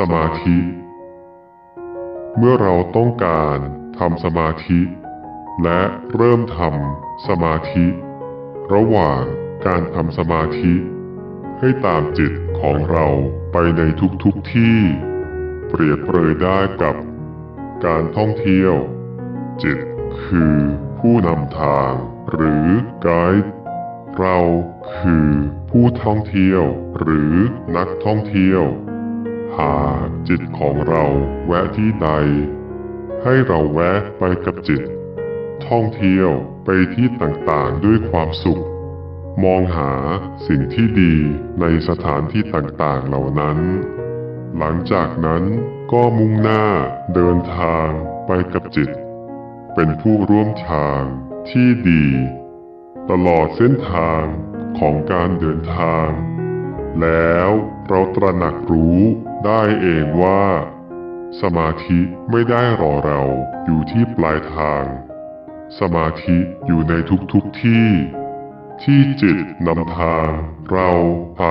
สมาธิ เมื่อเราต้องการทำสมาธิ และเริ่มทำสมาธิ ระหว่างการทำสมาธิ ให้ตามจิตของเราไปในทุกๆทที่ เปรียบเปรยได้กับการท่องเที่ยว จิตคือผู้นำทางหรือไกด์เราคือผู้ท่องเที่ยวหรือนักท่องเที่ยว หากจิตของเราแวะที่ใด ให้เราแวะไปกับจิต ท่องเที่ยวไปที่ต่างๆด้วยความสุข มองหาสิ่งที่ดีในสถานที่ต่างๆเหล่านั้น หลังจากนั้นก็มุ่งหน้าเดินทางไปกับจิต เป็นผู้ร่วมทางที่ดี ตลอดเส้นทางของการเดินทาง แล้วเราตระหนักรู้ได้เองว่า สมาธิไม่ได้รอเราอยู่ที่ปลายทาง สมาธิอยู่ในทุกๆทที่ ที่จิตนำทางเราไป